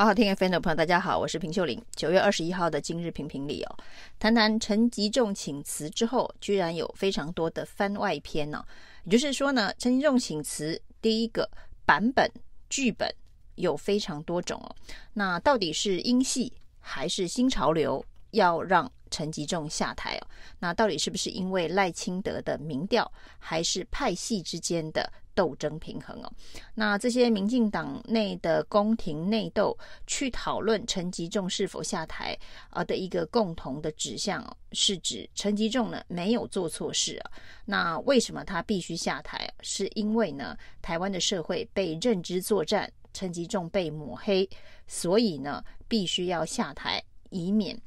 好好听 FM 的朋友，大家好，我是平秀玲。九月二十一号的今日评评理哦，谈谈陈吉仲请辞之后，居然有非常多的番外篇呢、哦。也就是说呢，陈吉仲请辞第一个版本剧本有非常多种哦。那到底是英系还是新潮流要让陈吉仲下台哦？那到底是不是因为赖清德的民调，还是派系之间的？斗争平衡哦，那这些民进党内的宫廷内斗，去讨论陈吉仲是否下台啊的一个共同的指向，是指陈吉仲呢没有做错事啊，那为什么他必须下台？是因为呢台湾的社会被认知作战，陈吉仲被抹黑，所以呢必须要下台，以免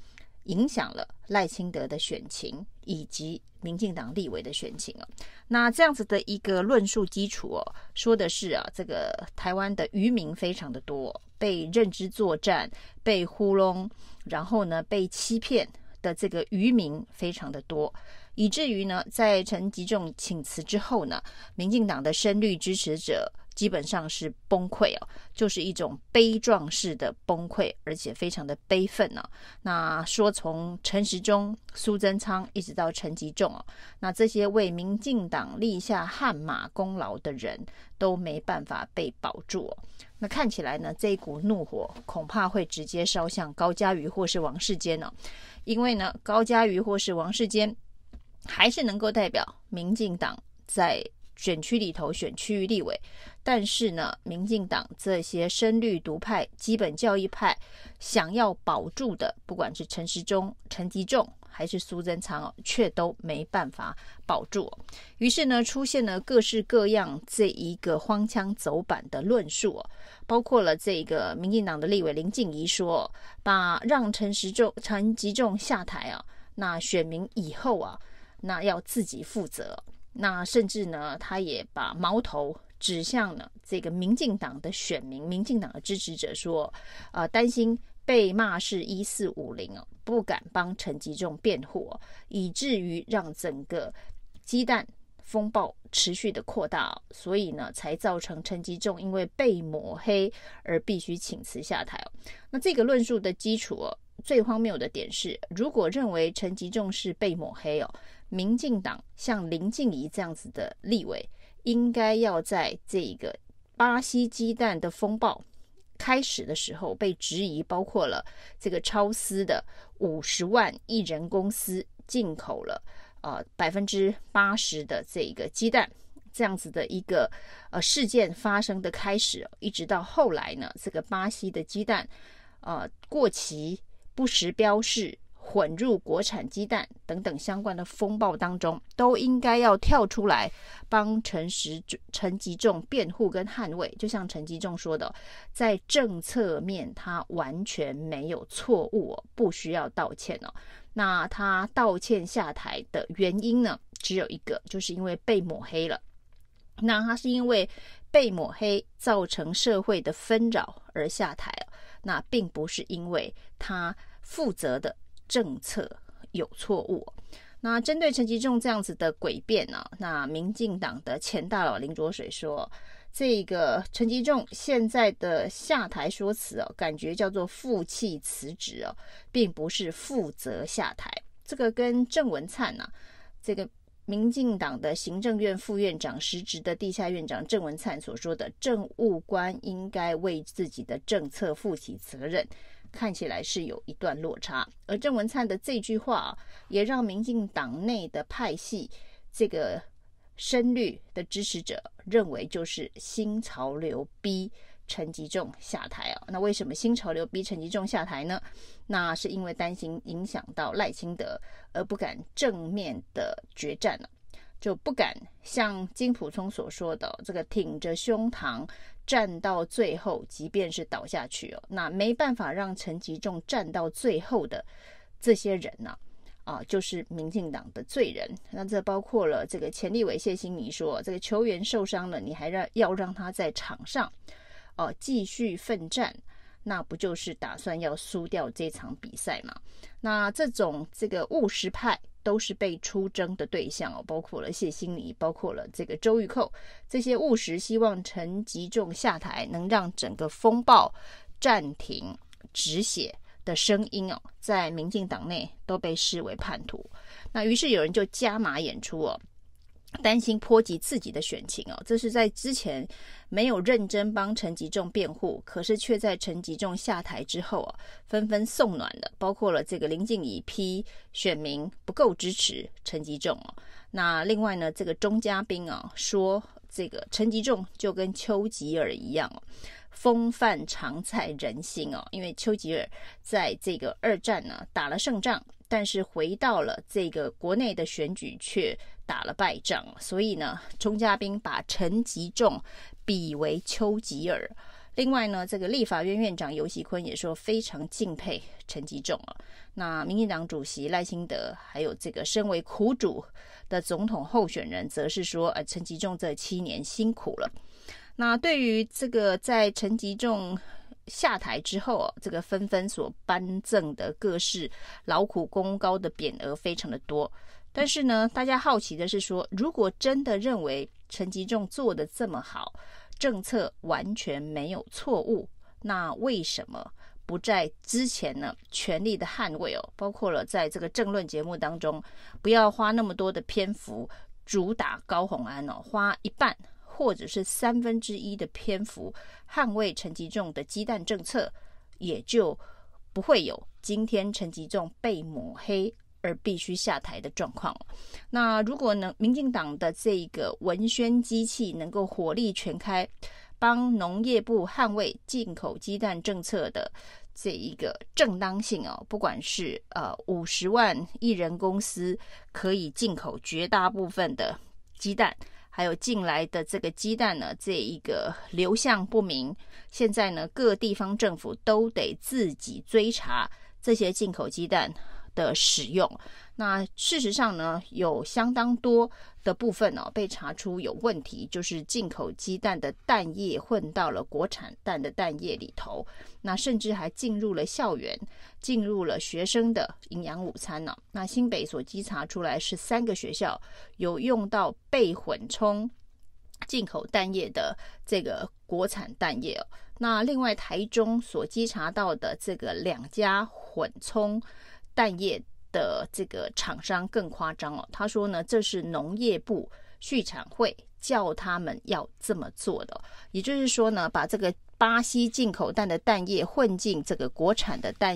影响了赖清德的选情以及。民进党立委的选情啊，那这样子的一个论述基础哦，说的是啊，这个台湾的渔民非常的多，被认知作战、被糊弄，然后呢被欺骗的这个渔民非常的多，以至于呢，在陈吉仲请辞之后呢，民进党的深绿支持者。基本上是崩溃哦，就是一种悲壮式的崩溃，而且非常的悲愤呢、那说从陈时中、苏贞昌一直到陈吉仲哦，那这些为民进党立下汗马功劳的人都没办法被保住、哦。那看起来呢，这一股怒火恐怕会直接烧向高嘉瑜或是王世坚呢、哦，因为呢，高嘉瑜或是王世坚还是能够代表民进党在。选区里头选区域立委，但是呢，民进党这些深绿独派、基本教义派想要保住的，不管是陈时中、陈吉仲还是苏贞昌哦，却都没办法保住。于是呢，出现了各式各样这一个荒腔走板的论述哦，包括了这个民进党的立委林静怡说，把让陈时中、陈吉仲下台啊，那选民以后啊，那要自己负责。那甚至呢，他也把矛头指向了这个民进党的选民、民进党的支持者，说，呃，担心被骂是一四五零哦，不敢帮陈吉仲辩护，以至于让整个鸡蛋风暴持续的扩大，所以呢，才造成陈吉仲因为被抹黑而必须请辞下台。那这个论述的基础哦，最荒谬的点是，如果认为陈吉仲是被抹黑哦。民进党像林静仪这样子的立委，应该要在这个巴西鸡蛋的风暴开始的时候被质疑，包括了这个超私的五十万一人公司进口了呃百分之八十的这个鸡蛋，这样子的一个呃事件发生的开始，一直到后来呢，这个巴西的鸡蛋呃过期不实标示。混入国产鸡蛋等等相关的风暴当中，都应该要跳出来帮陈时陈吉仲辩护跟捍卫。就像陈吉仲说的，在政策面他完全没有错误，不需要道歉哦。那他道歉下台的原因呢，只有一个，就是因为被抹黑了。那他是因为被抹黑造成社会的纷扰而下台，那并不是因为他负责的。政策有错误，那针对陈吉仲这样子的诡辩呢？那民进党的前大佬林卓水说，这个陈吉仲现在的下台说辞哦，感觉叫做负气辞职哦，并不是负责下台。这个跟郑文灿呐，这个民进党的行政院副院长、实职的地下院长郑文灿所说的政务官应该为自己的政策负起责任。看起来是有一段落差，而郑文灿的这句话啊，也让民进党内的派系这个深绿的支持者认为，就是新潮流逼陈吉仲下台啊。那为什么新潮流逼陈吉仲下台呢？那是因为担心影响到赖清德，而不敢正面的决战了。就不敢像金溥聪所说的这个挺着胸膛站到最后，即便是倒下去哦，那没办法让陈吉仲站到最后的这些人呢，啊，就是民进党的罪人。那这包括了这个前立委谢欣霓说，这个球员受伤了，你还让要让他在场上，哦，继续奋战，那不就是打算要输掉这场比赛吗？那这种这个务实派。都是被出征的对象哦，包括了谢欣怡，包括了这个周玉蔻，这些务实希望陈吉仲下台，能让整个风暴暂停止血的声音哦，在民进党内都被视为叛徒。那于是有人就加码演出哦。担心波及自己的选情哦，这是在之前没有认真帮陈吉仲辩护，可是却在陈吉仲下台之后啊，纷纷送暖的，包括了这个林静怡批选民不够支持陈吉仲哦。那另外呢，这个钟嘉宾啊说，这个陈吉仲就跟丘吉尔一样哦，风范常在人心哦，因为丘吉尔在这个二战呢打了胜仗。但是回到了这个国内的选举，却打了败仗，所以呢，钟嘉宾把陈吉仲比为丘吉尔。另外呢，这个立法院院长游锡坤也说非常敬佩陈吉仲啊。那民进党主席赖清德，还有这个身为苦主的总统候选人，则是说，呃，陈吉仲这七年辛苦了。那对于这个在陈吉仲下台之后啊，这个纷纷所颁赠的各式劳苦功高的匾额非常的多。但是呢，大家好奇的是说，如果真的认为陈吉仲做的这么好，政策完全没有错误，那为什么不在之前呢全力的捍卫哦？包括了在这个政论节目当中，不要花那么多的篇幅主打高虹安哦，花一半。或者是三分之一的篇幅捍卫陈吉仲的鸡蛋政策，也就不会有今天陈吉仲被抹黑而必须下台的状况。那如果呢，民进党的这个文宣机器能够火力全开，帮农业部捍卫进口鸡蛋政策的这一个正当性哦，不管是呃五十万一人公司可以进口绝大部分的鸡蛋。还有进来的这个鸡蛋呢，这一个流向不明，现在呢各地方政府都得自己追查这些进口鸡蛋的使用。那事实上呢，有相当多的部分哦被查出有问题，就是进口鸡蛋的蛋液混到了国产蛋的蛋液里头，那甚至还进入了校园，进入了学生的营养午餐呢。那新北所稽查出来是三个学校有用到被混充进口蛋液的这个国产蛋液哦。那另外台中所稽查到的这个两家混充蛋液。的这个厂商更夸张哦，他说呢，这是农业部畜产会叫他们要这么做的，也就是说呢，把这个巴西进口蛋的蛋液混进这个国产的蛋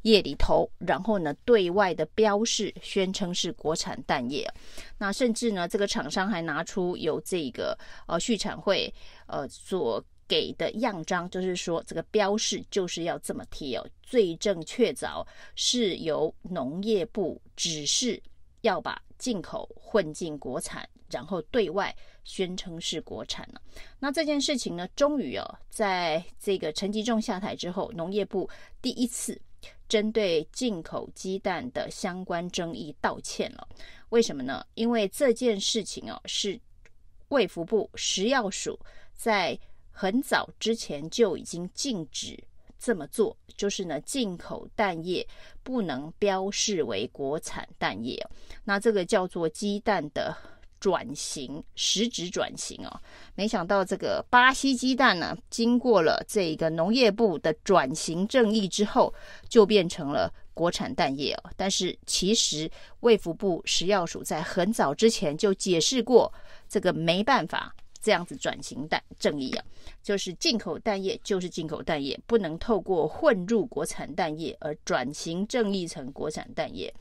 液里头，然后呢，对外的标示宣称是国产蛋液，那甚至呢，这个厂商还拿出有这个呃畜产会呃所。给的样章就是说，这个标示就是要这么贴哦，罪证确凿，是由农业部指示要把进口混进国产，然后对外宣称是国产了。那这件事情呢，终于哦，在这个陈吉仲下台之后，农业部第一次针对进口鸡蛋的相关争议道歉了。为什么呢？因为这件事情哦，是卫福部食药署在。很早之前就已经禁止这么做，就是呢，进口蛋液不能标示为国产蛋液。那这个叫做鸡蛋的转型，实质转型哦。没想到这个巴西鸡蛋呢，经过了这个农业部的转型正义之后，就变成了国产蛋液哦。但是其实卫福部食药署在很早之前就解释过，这个没办法。这样子转型蛋正义啊，就是进口蛋液就是进口蛋液，不能透过混入国产蛋液而转型正义成国产蛋液。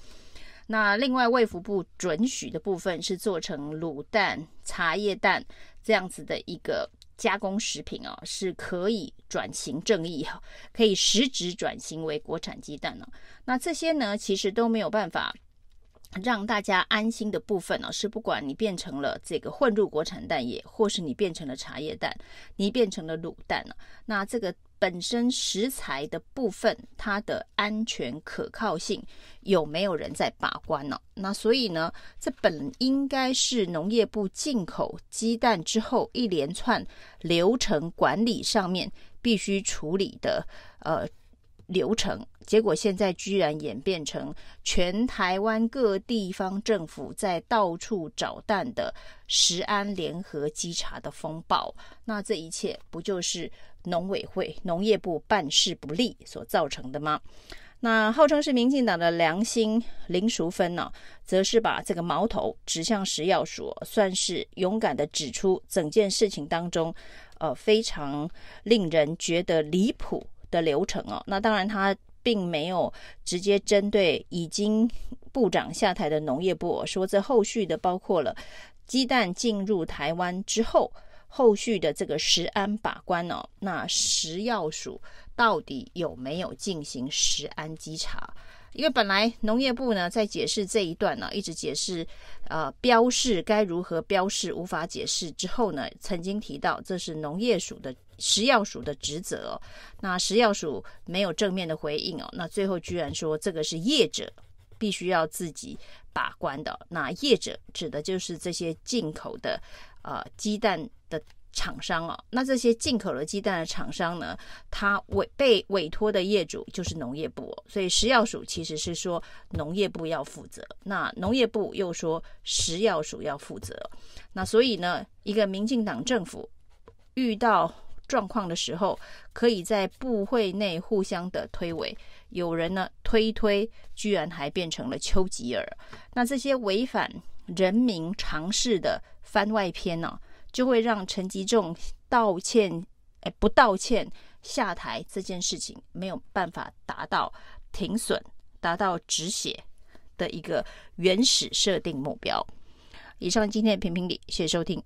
那另外卫福部准许的部分是做成卤蛋、茶叶蛋这样子的一个加工食品啊，是可以转型正义哈，可以实质转型为国产鸡蛋呢。那这些呢，其实都没有办法。让大家安心的部分呢，是不管你变成了这个混入国产蛋液，或是你变成了茶叶蛋，你变成了卤蛋呢，那这个本身食材的部分，它的安全可靠性有没有人在把关呢？那所以呢，这本应该是农业部进口鸡蛋之后一连串流程管理上面必须处理的，呃。流程，结果现在居然演变成全台湾各地方政府在到处找弹的食安联合稽查的风暴。那这一切不就是农委会、农业部办事不力所造成的吗？那号称是民进党的良心林淑芬呢，则是把这个矛头指向食药署，算是勇敢的指出整件事情当中，呃，非常令人觉得离谱。的流程哦，那当然他并没有直接针对已经部长下台的农业部说，这后续的包括了鸡蛋进入台湾之后，后续的这个食安把关哦，那食药署到底有没有进行食安稽查？因为本来农业部呢在解释这一段呢，一直解释呃标示该如何标示无法解释之后呢，曾经提到这是农业署的。食药署的职责哦，那食药署没有正面的回应哦，那最后居然说这个是业者必须要自己把关的。那业者指的就是这些进口的呃鸡蛋的厂商哦。那这些进口的鸡蛋的厂商呢，他委被委托的业主就是农业部哦，所以食药署其实是说农业部要负责，那农业部又说食药署要负责。那所以呢，一个民进党政府遇到状况的时候，可以在部会内互相的推诿，有人呢推推，居然还变成了丘吉尔。那这些违反人民常识的番外篇呢、就会让陈吉仲道歉，哎，不道歉下台这件事情没有办法达到停损、达到止血的一个原始设定目标。以上今天的评评理，谢谢收听。